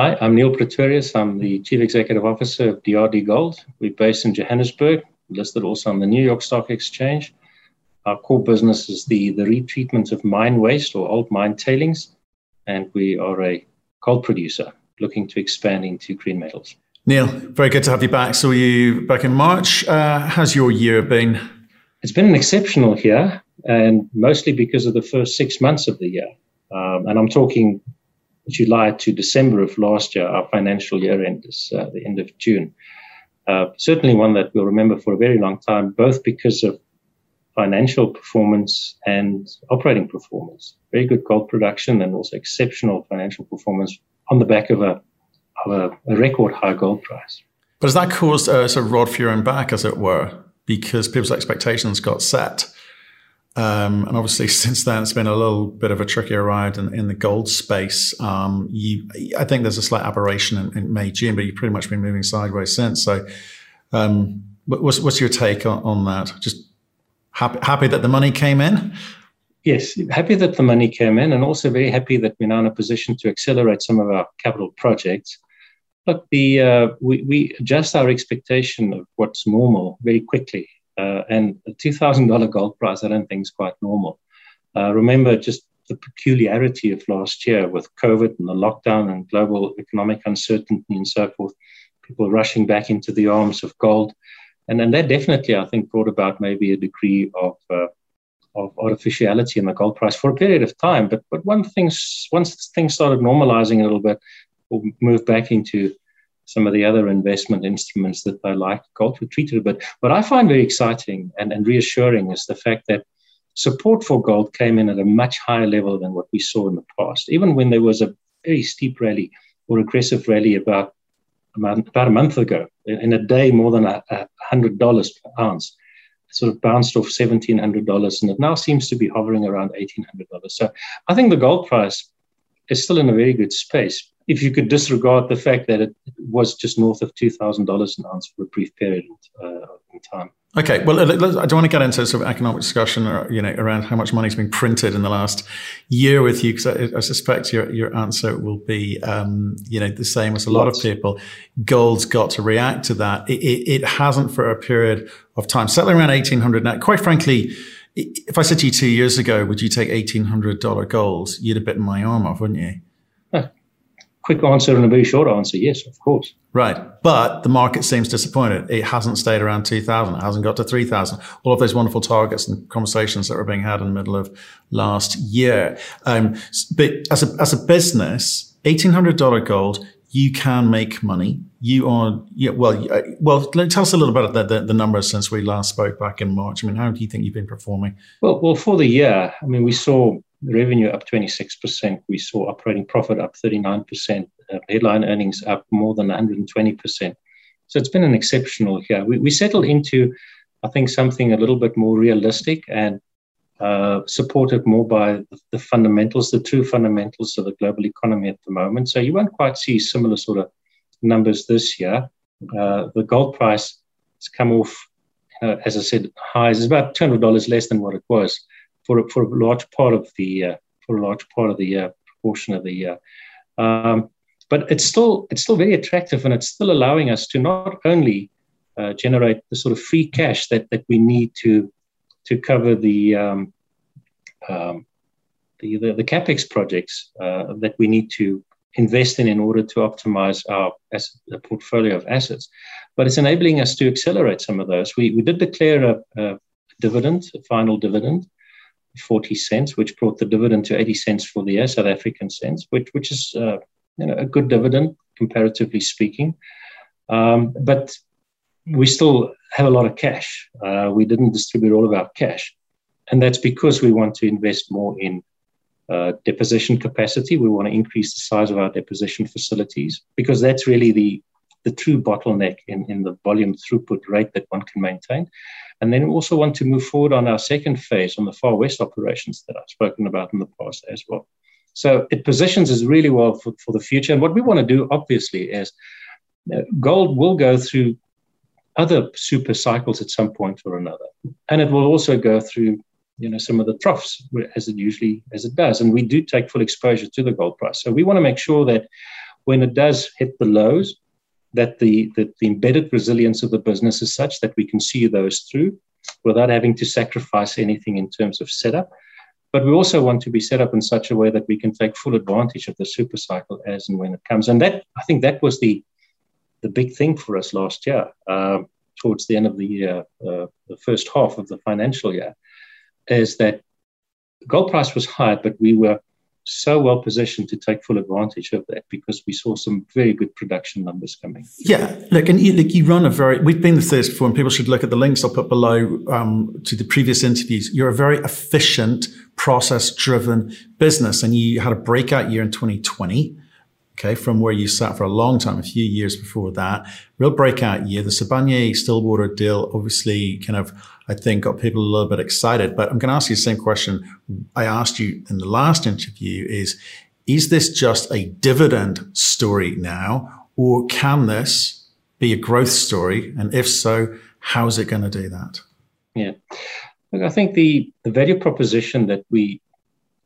Hi, I'm Neil Pretorius. I'm the Chief Executive Officer of DRD Gold. We're based in Johannesburg, listed also on the New York Stock Exchange. Our core business is the, the retreatment of mine waste or old mine tailings, and we are a gold producer looking to expand into green metals. Neil, very good to have you back. Saw you back in March. Uh, how's your year been? It's been an exceptional year, and mostly because of the first six months of the year. Um, and I'm talking July to December of last year. Our financial year end is uh, the end of June. Uh, certainly one that we'll remember for a very long time, both because of financial performance and operating performance. Very good gold production and also exceptional financial performance on the back of a, of a, a record high gold price. But has that caused a sort of rod for your own back, as it were, because people's expectations got set? Um, and obviously, since then, it's been a little bit of a trickier ride in, in the gold space. Um, you, I think there's a slight aberration in, in, May, June, but you've pretty much been moving sideways since. So, um, what's, what's your take on, on that? Just happy, happy that the money came in? Yes, happy that the money came in, and also very happy that we're now in a position to accelerate some of our capital projects. Look, the uh, we, we adjust our expectation of what's normal very quickly, uh, and a two thousand dollar gold price I don't think is quite normal. Uh, remember just the peculiarity of last year with COVID and the lockdown and global economic uncertainty and so forth. People rushing back into the arms of gold, and then that definitely I think brought about maybe a degree of uh, of artificiality in the gold price for a period of time. But but one things once things started normalizing a little bit, we'll move back into some of the other investment instruments that I like. Gold retreated a bit. What I find very exciting and, and reassuring is the fact that support for gold came in at a much higher level than what we saw in the past. Even when there was a very steep rally or aggressive rally about about a month ago, in a day more than a, a hundred dollars per ounce sort of bounced off $1,700 and it now seems to be hovering around $1,800. So I think the gold price is still in a very good space. If you could disregard the fact that it was just north of $2,000 an ounce for a brief period uh, in time. Okay, well, I don't want to get into sort of economic discussion, or, you know, around how much money's been printed in the last year with you, because I, I, suspect your your answer will be, um, you know, the same as a lot of people. Gold's got to react to that. It, it, it hasn't for a period of time, settling around eighteen hundred now. Quite frankly, if I said to you two years ago, would you take eighteen hundred dollar gold? You'd have bitten my arm off, wouldn't you? Quick answer and a very short answer yes, of course. Right. But the market seems disappointed. It hasn't stayed around 2,000. It hasn't got to 3,000. All of those wonderful targets and conversations that were being had in the middle of last year. Um, but as a, as a business, $1,800 gold, you can make money. You are, yeah, well, uh, well, tell us a little bit about the, the, the, numbers since we last spoke back in March. I mean, how do you think you've been performing? Well, well, for the year, I mean, we saw revenue up 26%. We saw operating profit up 39%, uh, headline earnings up more than 120%. So it's been an exceptional year. We, we settled into, I think, something a little bit more realistic and uh, supported more by the fundamentals, the true fundamentals of the global economy at the moment. So you won't quite see similar sort of numbers this year. Uh, the gold price has come off, uh, as I said, highs. It's about $200 less than what it was for for a large part of the uh, for a large part of the uh, proportion of the year. Um, but it's still it's still very attractive, and it's still allowing us to not only uh, generate the sort of free cash that that we need to to cover the um, um, the, the, the capex projects uh, that we need to invest in in order to optimize our asset, portfolio of assets. But it's enabling us to accelerate some of those. We, we did declare a, a dividend, a final dividend, 40 cents, which brought the dividend to 80 cents for the year, South African cents, which, which is uh, you know, a good dividend, comparatively speaking. Um, but we still have a lot of cash. Uh, we didn't distribute all of our cash. And that's because we want to invest more in uh, deposition capacity. We want to increase the size of our deposition facilities because that's really the, the true bottleneck in, in the volume throughput rate that one can maintain. And then we also want to move forward on our second phase on the Far West operations that I've spoken about in the past as well. So it positions us really well for, for the future. And what we want to do, obviously, is uh, gold will go through other super cycles at some point or another. And it will also go through you know some of the troughs as it usually as it does and we do take full exposure to the gold price so we want to make sure that when it does hit the lows, that the, that the embedded resilience of the business is such that we can see those through without having to sacrifice anything in terms of setup. But we also want to be set up in such a way that we can take full advantage of the super cycle as and when it comes. And that I think that was the the big thing for us last year, uh, towards the end of the year, uh, the first half of the financial year, is that gold price was high, but we were so well positioned to take full advantage of that because we saw some very good production numbers coming. Yeah, look, and you, like you run a very. We've been through this before, and people should look at the links I'll put below um, to the previous interviews. You're a very efficient, process-driven business, and you had a breakout year in 2020 okay, from where you sat for a long time, a few years before that. Real breakout year. The Sibanye Stillwater deal obviously kind of, I think, got people a little bit excited. But I'm going to ask you the same question I asked you in the last interview is, is this just a dividend story now, or can this be a growth story? And if so, how is it going to do that? Yeah. Look, I think the, the value proposition that we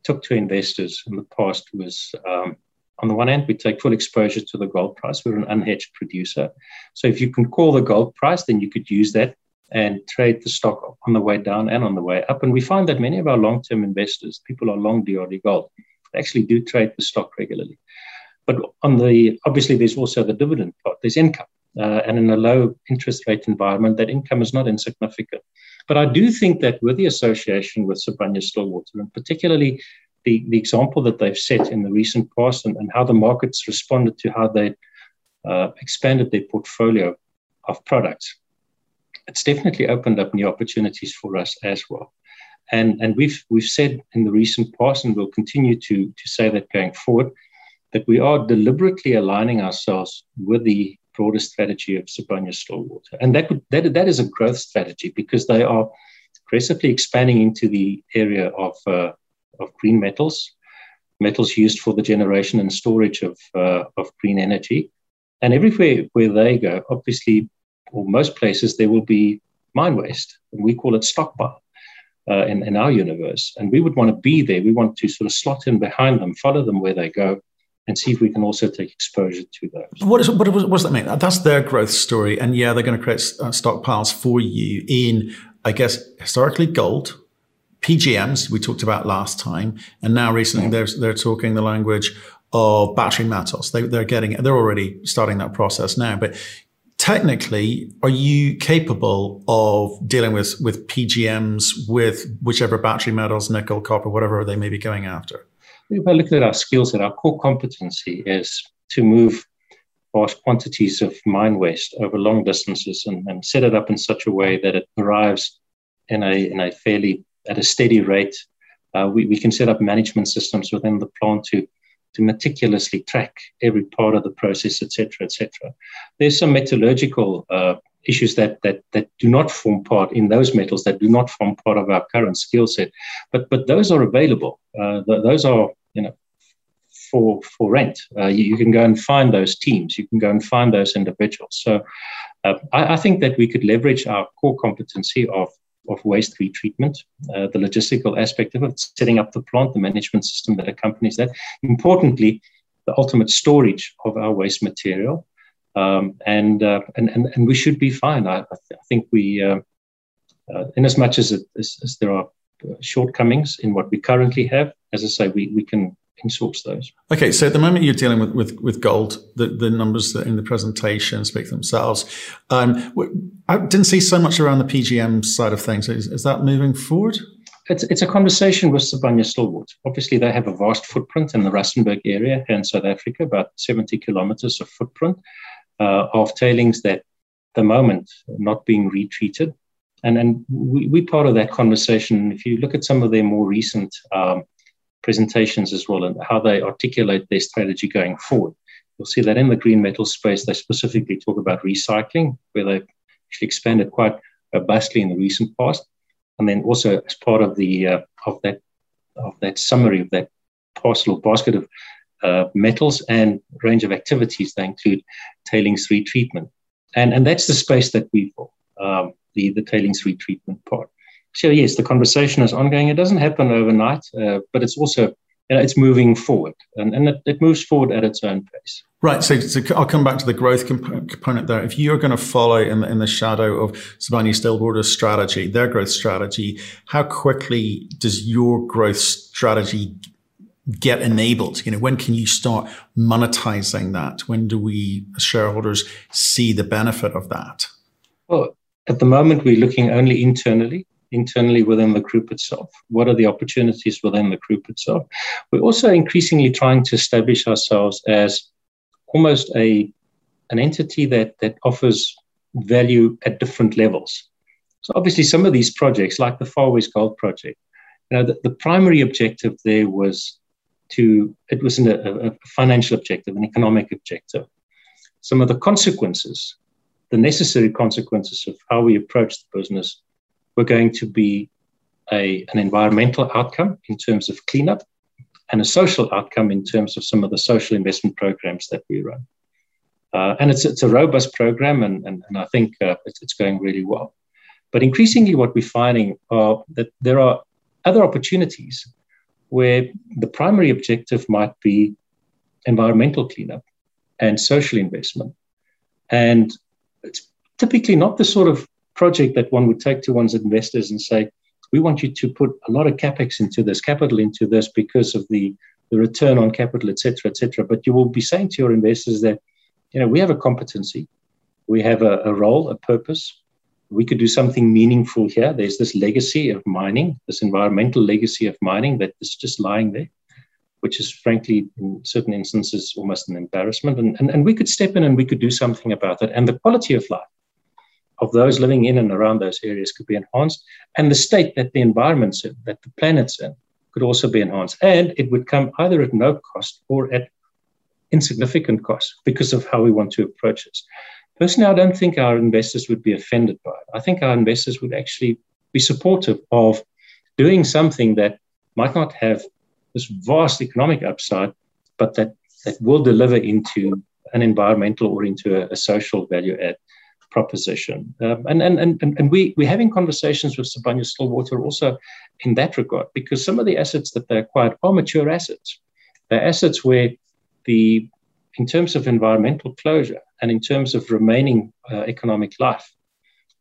took to investors in the past was um, on the one hand, we take full exposure to the gold price. We're an unhedged producer. So if you can call the gold price, then you could use that and trade the stock on the way down and on the way up. And we find that many of our long term investors, people are long DRD gold, actually do trade the stock regularly. But on the obviously, there's also the dividend part, there's income. Uh, and in a low interest rate environment, that income is not insignificant. But I do think that with the association with Sibanye Stillwater, and particularly the, the example that they've set in the recent past and, and how the markets responded to how they uh, expanded their portfolio of products, it's definitely opened up new opportunities for us as well. And, and we've, we've said in the recent past, and we'll continue to, to say that going forward, that we are deliberately aligning ourselves with the broader strategy of Sibanye Stillwater. And that, that, that is a growth strategy because they are aggressively expanding into the area of uh, of green metals, metals used for the generation and storage of, uh, of green energy. And everywhere where they go, obviously, or most places, there will be mine waste. And we call it stockpile uh, in, in our universe. And we would want to be there. We want to sort of slot in behind them, follow them where they go, and see if we can also take exposure to those. What, is, what, what does that mean? That's their growth story. And yeah, they're going to create uh, stockpiles for you in, I guess, historically gold, PGMs we talked about last time, and now recently they're they're talking the language of battery metals. They, they're getting they're already starting that process now, but technically, are you capable of dealing with with PGMs with whichever battery metals, nickel, copper, whatever they may be going after? If I look at our skills and our core competency is to move vast quantities of mine waste over long distances and, and set it up in such a way that it arrives in a in a fairly at a steady rate. Uh, we, we can set up management systems within the plant to, to meticulously track every part of the process, etc., etc. There's some metallurgical uh, issues that, that that do not form part in those metals that do not form part of our current skill set, but but those are available. Uh, th- those are you know for for rent. Uh, you, you, can go and find those teams. You can go and find those individuals. So uh, I, I, think that we could leverage our core competency of of waste retreatment, uh, the logistical aspect of it, setting up the plant, the management system that accompanies that. Importantly, the ultimate storage of our waste material. Um, and, uh, and, and, and we should be fine. I, I, th- I think we, uh, uh, in as much as, as, as there are shortcomings in what we currently have, as I say, we, we can source those. Okay, so at the moment you're dealing with with, with gold, the, the numbers in the presentation speak themselves. Um, I didn't see so much around the PGM side of things. Is, is that moving forward? It's, it's a conversation with Sibanye Stillwater. Obviously, they have a vast footprint in the Rustenburg area here in South Africa, about 70 kilometers of footprint uh, of tailings that the moment not being retreated. And, and we, we're part of that conversation. If you look at some of their more recent um, presentations as well and how they articulate their strategy going forward. You'll see that in the green metal space, they specifically talk about recycling, where they've actually expanded quite robustly in the recent past. And then also as part of the uh, of that of that summary of that parcel or basket of uh, metals and range of activities, they include tailings retreatment, and and that's the space that we for um, the the tailings retreatment part. So yes, the conversation is ongoing. It doesn't happen overnight, uh, but it's also you know, it's moving forward and, and it, it, moves forward at its own pace. Right. So, so I'll come back to the growth comp- component there. If you're going to follow in the, in the shadow of Sibanye-Stillwater's strategy, their growth strategy, how quickly does your growth strategy get enabled? You know, when can you start monetizing that? When do we as shareholders see the benefit of that? Well, at the moment, we're looking only internally internally within the group itself? What are the opportunities within the group itself? We're also increasingly trying to establish ourselves as almost a an entity that that offers value at different levels. So obviously, some of these projects, like the Far West Gold Project, you know, the, the primary objective there was to it was a, a financial objective, an economic objective. Some of the consequences, the necessary consequences of how we approach the business we're going to be a, an environmental outcome in terms of cleanup and a social outcome in terms of some of the social investment programs that we run. Uh, and it's, it's a robust program, and, and, and I think uh, it's, it's going really well. But increasingly, what we're finding are that there are other opportunities where the primary objective might be environmental cleanup and social investment. And it's typically not the sort of project that one would take to one's investors and say, we want you to put a lot of capex into this, capital into this because of the, the return on capital, et cetera, et cetera. But you will be saying to your investors that, you know, we have a competency, we have a, a role, a purpose. We could do something meaningful here. There's this legacy of mining, this environmental legacy of mining that is just lying there, which is frankly, in certain instances, almost an embarrassment. And, and, and we could step in and we could do something about it. And the quality of life of those living in and around those areas could be enhanced, and the state that the environment's in, that the planet's in, could also be enhanced. And it would come either at no cost or at insignificant cost because of how we want to approach this. Personally, I don't think our investors would be offended by it. I think our investors would actually be supportive of doing something that might not have this vast economic upside, but that, that will deliver into an environmental or into a, a social value add proposition. Um, and, and, and, and we, we're having conversations with Sibanye Stillwater also in that regard, because some of the assets that they acquired are mature assets. They're assets where the, in terms of environmental closure and in terms of remaining uh, economic life,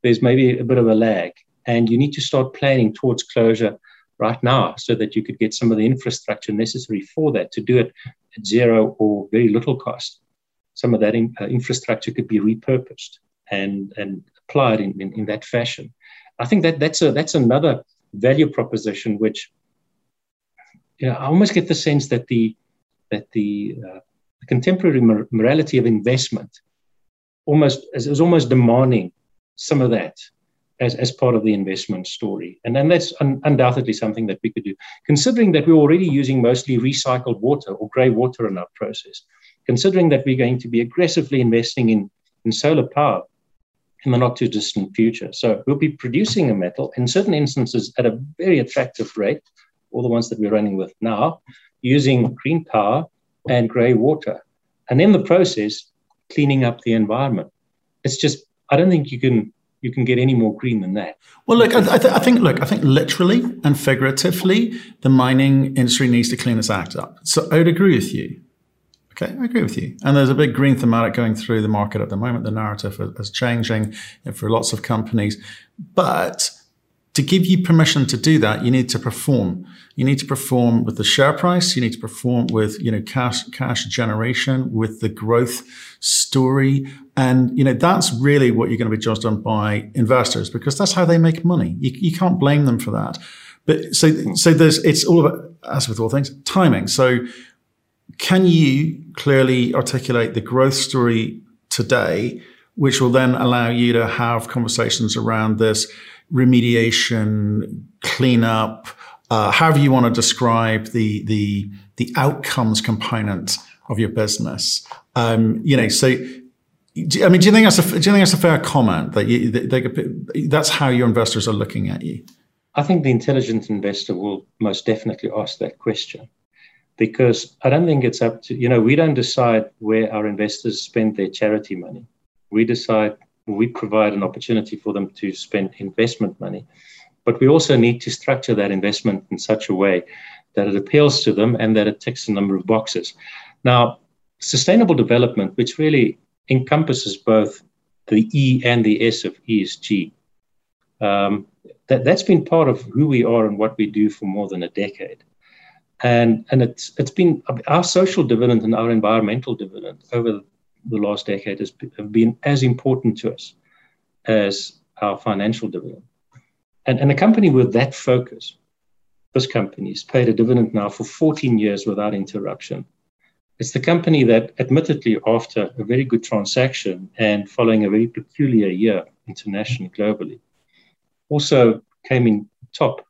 there's maybe a bit of a lag. And you need to start planning towards closure right now so that you could get some of the infrastructure necessary for that to do it at zero or very little cost. Some of that in, uh, infrastructure could be repurposed and, and applied in, in, in, that fashion. I think that that's, a, that's another value proposition which you know, I almost get the sense that the, that the, uh, contemporary morality of investment almost is, is almost demanding some of that as, as part of the investment story. And then that's un- undoubtedly something that we could do. Considering that we're already using mostly recycled water or grey water in our process, considering that we're going to be aggressively investing in, in solar power, in the not too distant future. So we'll be producing a metal in certain instances at a very attractive rate, all the ones that we're running with now, using green power and grey water. And in the process, cleaning up the environment. It's just, I don't think you can you can get any more green than that. Well, look, I, th- I, think, look, I think literally and figuratively, the mining industry needs to clean its act up. So I would agree with you. Okay, I agree with you. And there's a big green thematic going through the market at the moment. The narrative is changing for lots of companies. But to give you permission to do that, you need to perform. You need to perform with the share price. You need to perform with, you know, cash, cash generation, with the growth story. And, you know, that's really what you're going to be judged on by investors because that's how they make money. You, you can't blame them for that. But so, so there's, it's all about, as with all things, timing. So can you clearly articulate the growth story today, which will then allow you to have conversations around this remediation, cleanup, uh, however you want to describe the the the outcomes component of your business. Um, you know, so I mean, do you think that's a do you think that's a fair comment that you that they, that's how your investors are looking at you? I think the intelligent investor will most definitely ask that question because I don't think it's up to, you know, we don't decide where our investors spend their charity money. We decide, we provide an opportunity for them to spend investment money. But we also need to structure that investment in such a way that it appeals to them, and that it ticks a number of boxes. Now, sustainable development, which really encompasses both the E and the S of ESG, um, that, that's been part of who we are and what we do for more than a decade. And, and it's, it's been our social dividend and our environmental dividend over the last decade has been as important to us as our financial dividend. And, and a company with that focus, this company has paid a dividend now for 14 years without interruption. It's the company that, admittedly, after a very good transaction and following a very peculiar year internationally, globally, also came in top,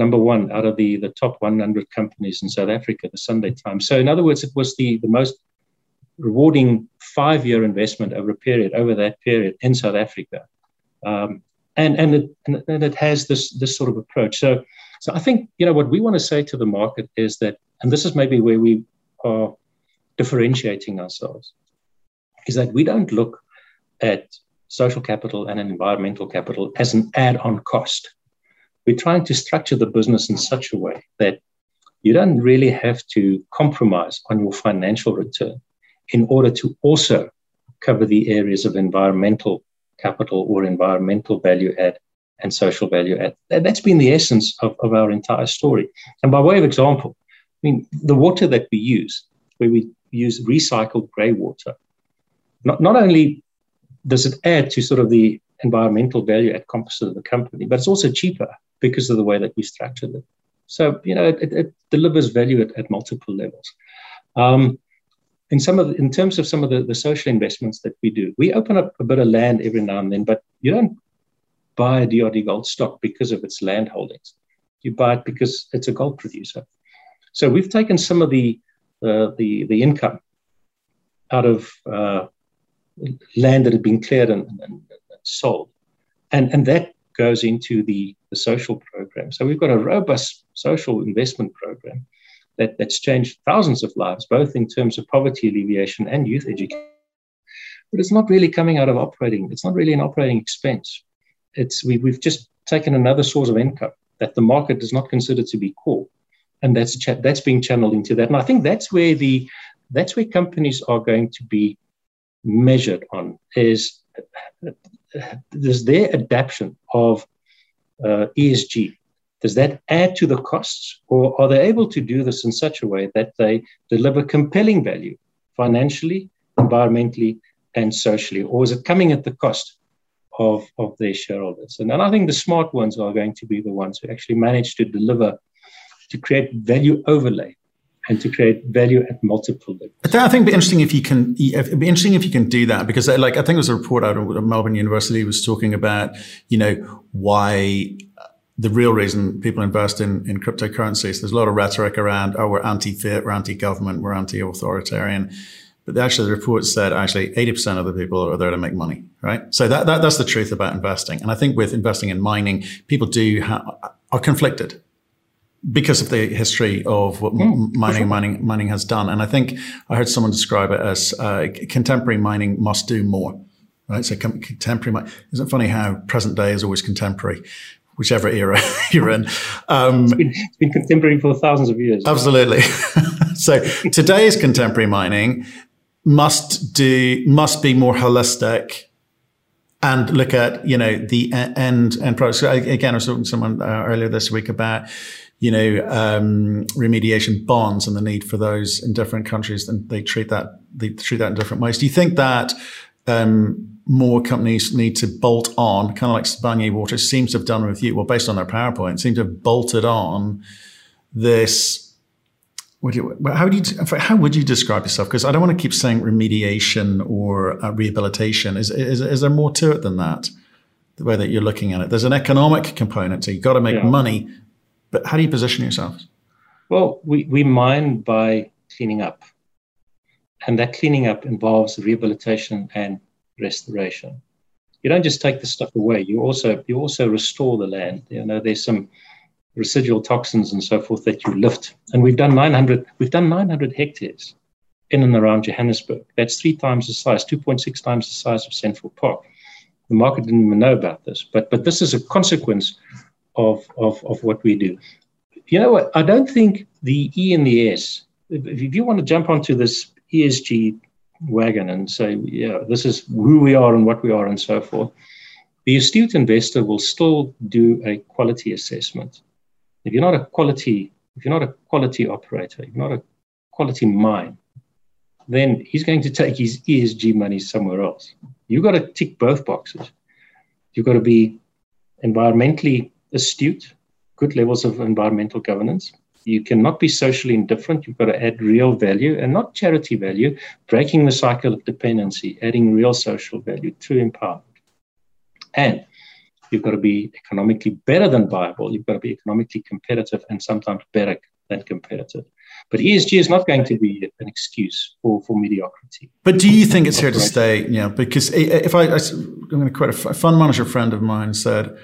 number one out of the, the top 100 companies in South Africa, the Sunday Times. So, in other words, it was the, the most rewarding five year investment over a period, over that period in South Africa. Um, and, and, it, and it has this, this sort of approach. So, so I think, you know, what we want to say to the market is that, and this is maybe where we are differentiating ourselves, is that we don't look at social capital and environmental capital as an add on cost. We're trying to structure the business in such a way that you don't really have to compromise on your financial return in order to also cover the areas of environmental capital or environmental value add and social value add. That's been the essence of, of our entire story. And by way of example, I mean, the water that we use, where we use recycled grey water, not, not only does it add to sort of the environmental value add composite of the company, but it's also cheaper because of the way that we structured it. So, you know, it, it delivers value at, at multiple levels. Um, in some of the, in terms of some of the, the social investments that we do, we open up a bit of land every now and then, but you don't buy a DRD gold stock because of its land holdings. You buy it because it's a gold producer. So we've taken some of the uh, the the income out of uh, land that had been cleared and, and, and, sold, and and that goes into the the social program. So we've got a robust social investment program that, that's changed thousands of lives, both in terms of poverty alleviation and youth education. But it's not really coming out of operating. It's not really an operating expense. It's we, we've just taken another source of income that the market does not consider to be core, and that's cha- that's being channeled into that. And I think that's where the that's where companies are going to be measured on is there's their adaptation of uh, ESG does that add to the costs, or are they able to do this in such a way that they deliver compelling value financially, environmentally, and socially? Or is it coming at the cost of, of their shareholders? And, and I think the smart ones are going to be the ones who actually manage to deliver, to create value overlay and to create value at multiple levels. I think it'd be interesting if you can. It'd be interesting if you can do that because, like, I think there was a report out of Melbourne University was talking about, you know, why the real reason people invest in, in cryptocurrencies. There's a lot of rhetoric around, oh, we're anti-fiat, we're anti-government, we're anti-authoritarian. But actually, the report said actually 80% of the people are there to make money, right? So that, that that's the truth about investing. And I think with investing in mining, people do ha- are conflicted because of the history of what mining, sure. mining, mining has done. And I think I heard someone describe it as uh, contemporary mining must do more right? So contemporary, Mining. isn't it funny how present day is always contemporary? whichever era you're in. Um, it's, been, it's been contemporary for thousands of years. Absolutely. so today's contemporary mining must do must be more holistic and look at you know the end end products. Again, I was talking to someone uh, earlier this week about you know um, remediation bonds and the need for those in different countries, and they treat that they treat that in different ways. Do you think that um, more companies need to bolt on, kind of like Sibanye Water seems to have done with you, well, based on their PowerPoint, seem to have bolted on this. Would you, how would you how would you describe yourself? Because I don't want to keep saying remediation or uh, rehabilitation. Is, is is there more to it than that? The way that you're looking at it, there's an economic component. So you've got to make yeah. money, but how do you position yourself? Well, we we mine by cleaning up, and that cleaning up involves rehabilitation and restoration. You don't just take the stuff away. You also you also restore the land. You know, there's some residual toxins and so forth that you lift. And we've done 900 we've done 900 hectares in and around Johannesburg. That's three times the size, 2.6 times the size of Central Park. The market didn't even know about this, but but this is a consequence of of, of what we do. you know what? I don't think the E and the S, if, you want to jump onto this ESG wagon and say, yeah, this is who we are and what we are and so forth, the astute investor will still do a quality assessment. If you're not a quality, if you're not a quality operator, if you're not a quality mine, then he's going to take his ESG money somewhere else. You've got to tick both boxes. You've got to be environmentally astute, good levels of environmental governance. You cannot be socially indifferent. You've got to add real value and not charity value, breaking the cycle of dependency, adding real social value, true empowerment. And you've got to be economically better than viable. You've got to be economically competitive and sometimes better than competitive. But ESG is not going to be an excuse for, for mediocrity. But do you think it's here to stay? Yeah, because if I, I am going to quote a fund manager friend of mine said,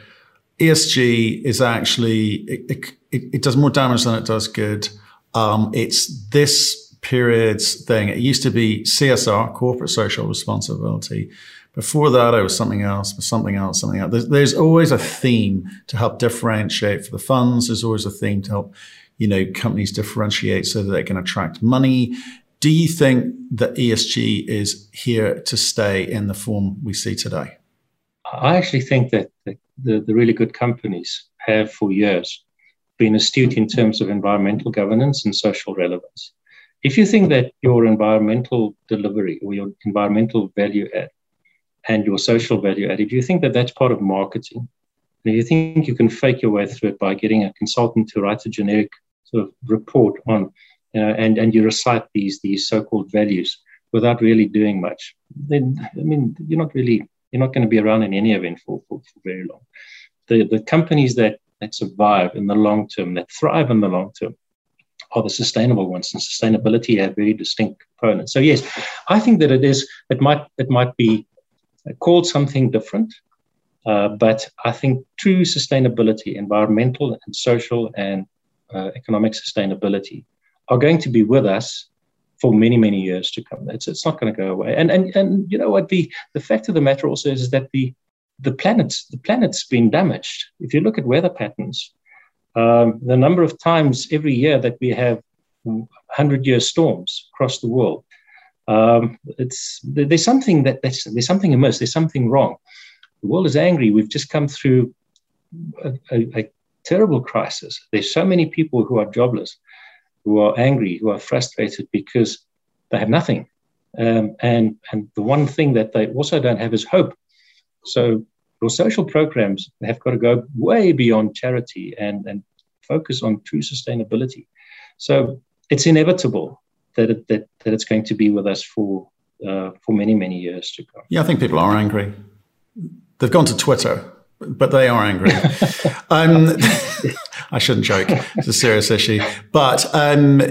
ESG is actually it, it, it does more damage than it does good. Um, it's this period's thing. It used to be CSR, corporate social responsibility. Before that, it was something else, something else, something else. There's, there's, always a theme to help differentiate for the funds. There's always a theme to help, you know, companies differentiate so that they can attract money. Do you think that ESG is here to stay in the form we see today? I actually think that the, the, the really good companies have for years been astute in terms of environmental governance and social relevance. If you think that your environmental delivery or your environmental value add and your social value add, if you think that that's part of marketing, and you think you can fake your way through it by getting a consultant to write a generic sort of report on, uh, and, and you recite these, these so-called values without really doing much, then, I mean, you're not really you're not going to be around in any event for, for, for very long. The, the companies that, that survive in the long term, that thrive in the long term, are the sustainable ones, and sustainability have very distinct components. So yes, I think that it is. It might it might be called something different, uh, but I think true sustainability, environmental and social and uh, economic sustainability, are going to be with us for many, many years to come. It's, it's not going to go away. And, and, and you know what? The, the fact of the matter also is, is that the, the, planet's, the planet's been damaged. If you look at weather patterns, um, the number of times every year that we have 100 year storms across the world, um, it's, there's something that that's, there's something amiss, there's something wrong. The world is angry. We've just come through a, a, a terrible crisis. There's so many people who are jobless who are angry, who are frustrated because they have nothing. Um, and, and the one thing that they also don't have is hope. So your social programs have got to go way beyond charity and, and focus on true sustainability. So it's inevitable that, it, that, that it's going to be with us for, uh, for many, many years to come. Yeah, I think people are angry. They've gone to Twitter, but they are angry. um, I shouldn't joke. It's a serious issue. But um,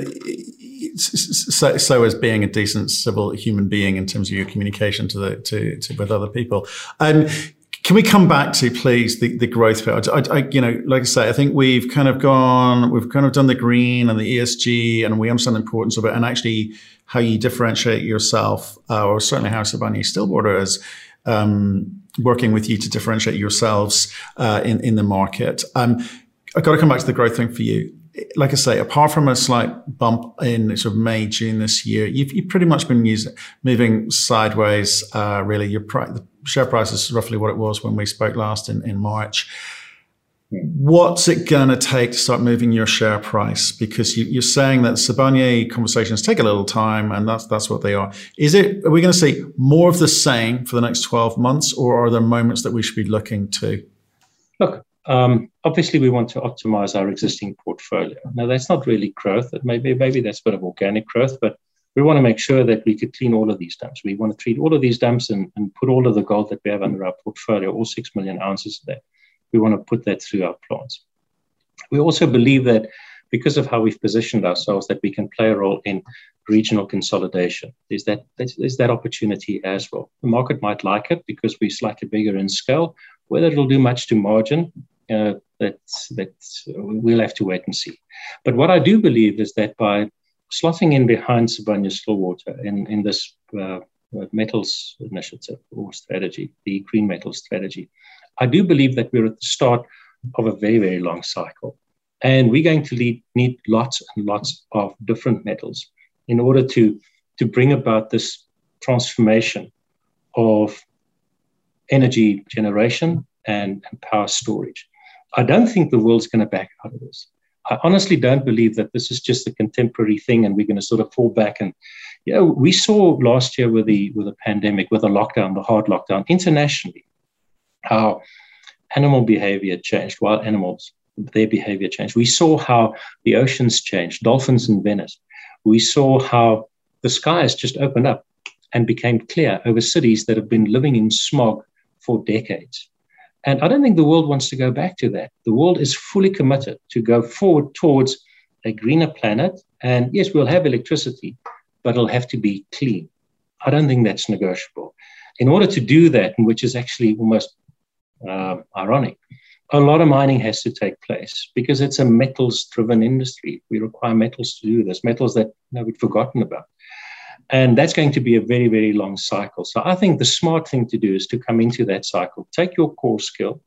so, so as being a decent civil human being in terms of your communication to the to, to with other people. Um, can we come back to please the, the growth bit? I, I, you know, like I say, I think we've kind of gone, we've kind of done the green and the ESG, and we understand the importance of it, and actually how you differentiate yourself, uh, or certainly how Sibanye Stillwater is um, working with you to differentiate yourselves uh, in in the market. Um, I've got to come back to the growth thing for you. Like I say, apart from a slight bump in sort of May, June this year, you've, you've pretty much been using, moving sideways. Uh, really, your pri- the share price is roughly what it was when we spoke last in, in March. What's it going to take to start moving your share price? Because you, are saying that Sibanye conversations take a little time, and that's that's what they are. Is it? Are we going to see more of the same for the next twelve months, or are there moments that we should be looking to? Look, um, obviously, we want to optimize our existing portfolio. Now, that's not really growth. Maybe, maybe that's a bit of organic growth, but we want to make sure that we could clean all of these dumps. We want to treat all of these dumps and, and put all of the gold that we have under our portfolio, all six million ounces of that. We want to put that through our plants. We also believe that because of how we've positioned ourselves, that we can play a role in regional consolidation. There's that, there's that opportunity as well. The market might like it because we're slightly bigger in scale. Whether it'll do much to margin, uh, that we'll have to wait and see. But what I do believe is that by slotting in behind Sibanye Stillwater in in this uh, metals initiative or strategy, the green metals strategy, I do believe that we're at the start of a very very long cycle. And we're going to need, need lots and lots of different metals in order to, to bring about this transformation of energy generation and, and power storage. I don't think the world's going to back out of this. I honestly don't believe that this is just a contemporary thing and we're going to sort of fall back and you know we saw last year with the with the pandemic with the lockdown the hard lockdown internationally how animal behavior changed wild animals their behavior changed we saw how the oceans changed dolphins in Venice we saw how the skies just opened up and became clear over cities that have been living in smog for decades and I don't think the world wants to go back to that. The world is fully committed to go forward towards a greener planet. And yes, we'll have electricity, but it'll have to be clean. I don't think that's negotiable. In order to do that, which is actually almost uh, ironic, a lot of mining has to take place because it's a metals driven industry. We require metals to do this, metals that you know, we've forgotten about. And that's going to be a very, very long cycle. So I think the smart thing to do is to come into that cycle, take your core skill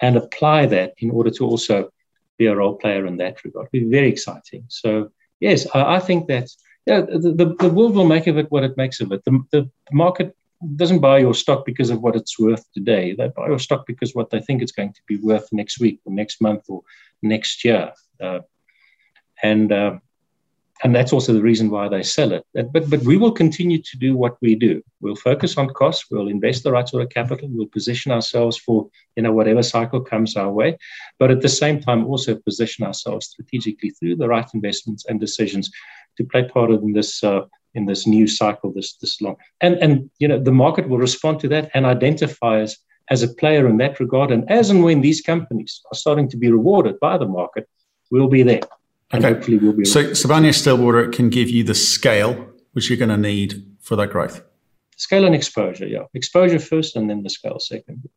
and apply that in order to also be a role player in that regard. It'll be very exciting. So, yes, I, I think that the, the, the, world will make of it what it makes of it. The, the market doesn't buy your stock because of what it's worth today. They buy your stock because what they think it's going to be worth next week or next month or next year. Uh, and uh, and that's also the reason why they sell it. But but we will continue to do what we do. We'll focus on costs. We'll invest the right sort of capital. We'll position ourselves for you know whatever cycle comes our way, but at the same time also position ourselves strategically through the right investments and decisions to play part in this. Uh, in this new cycle, this this long, and and you know the market will respond to that and identify us as a player in that regard. And as and when these companies are starting to be rewarded by the market, we'll be there. Okay. hopefully we'll be so Sibanye Stillwater can give you the scale which you're going to need for that growth. Scale and exposure, yeah. Exposure first and then the scale second.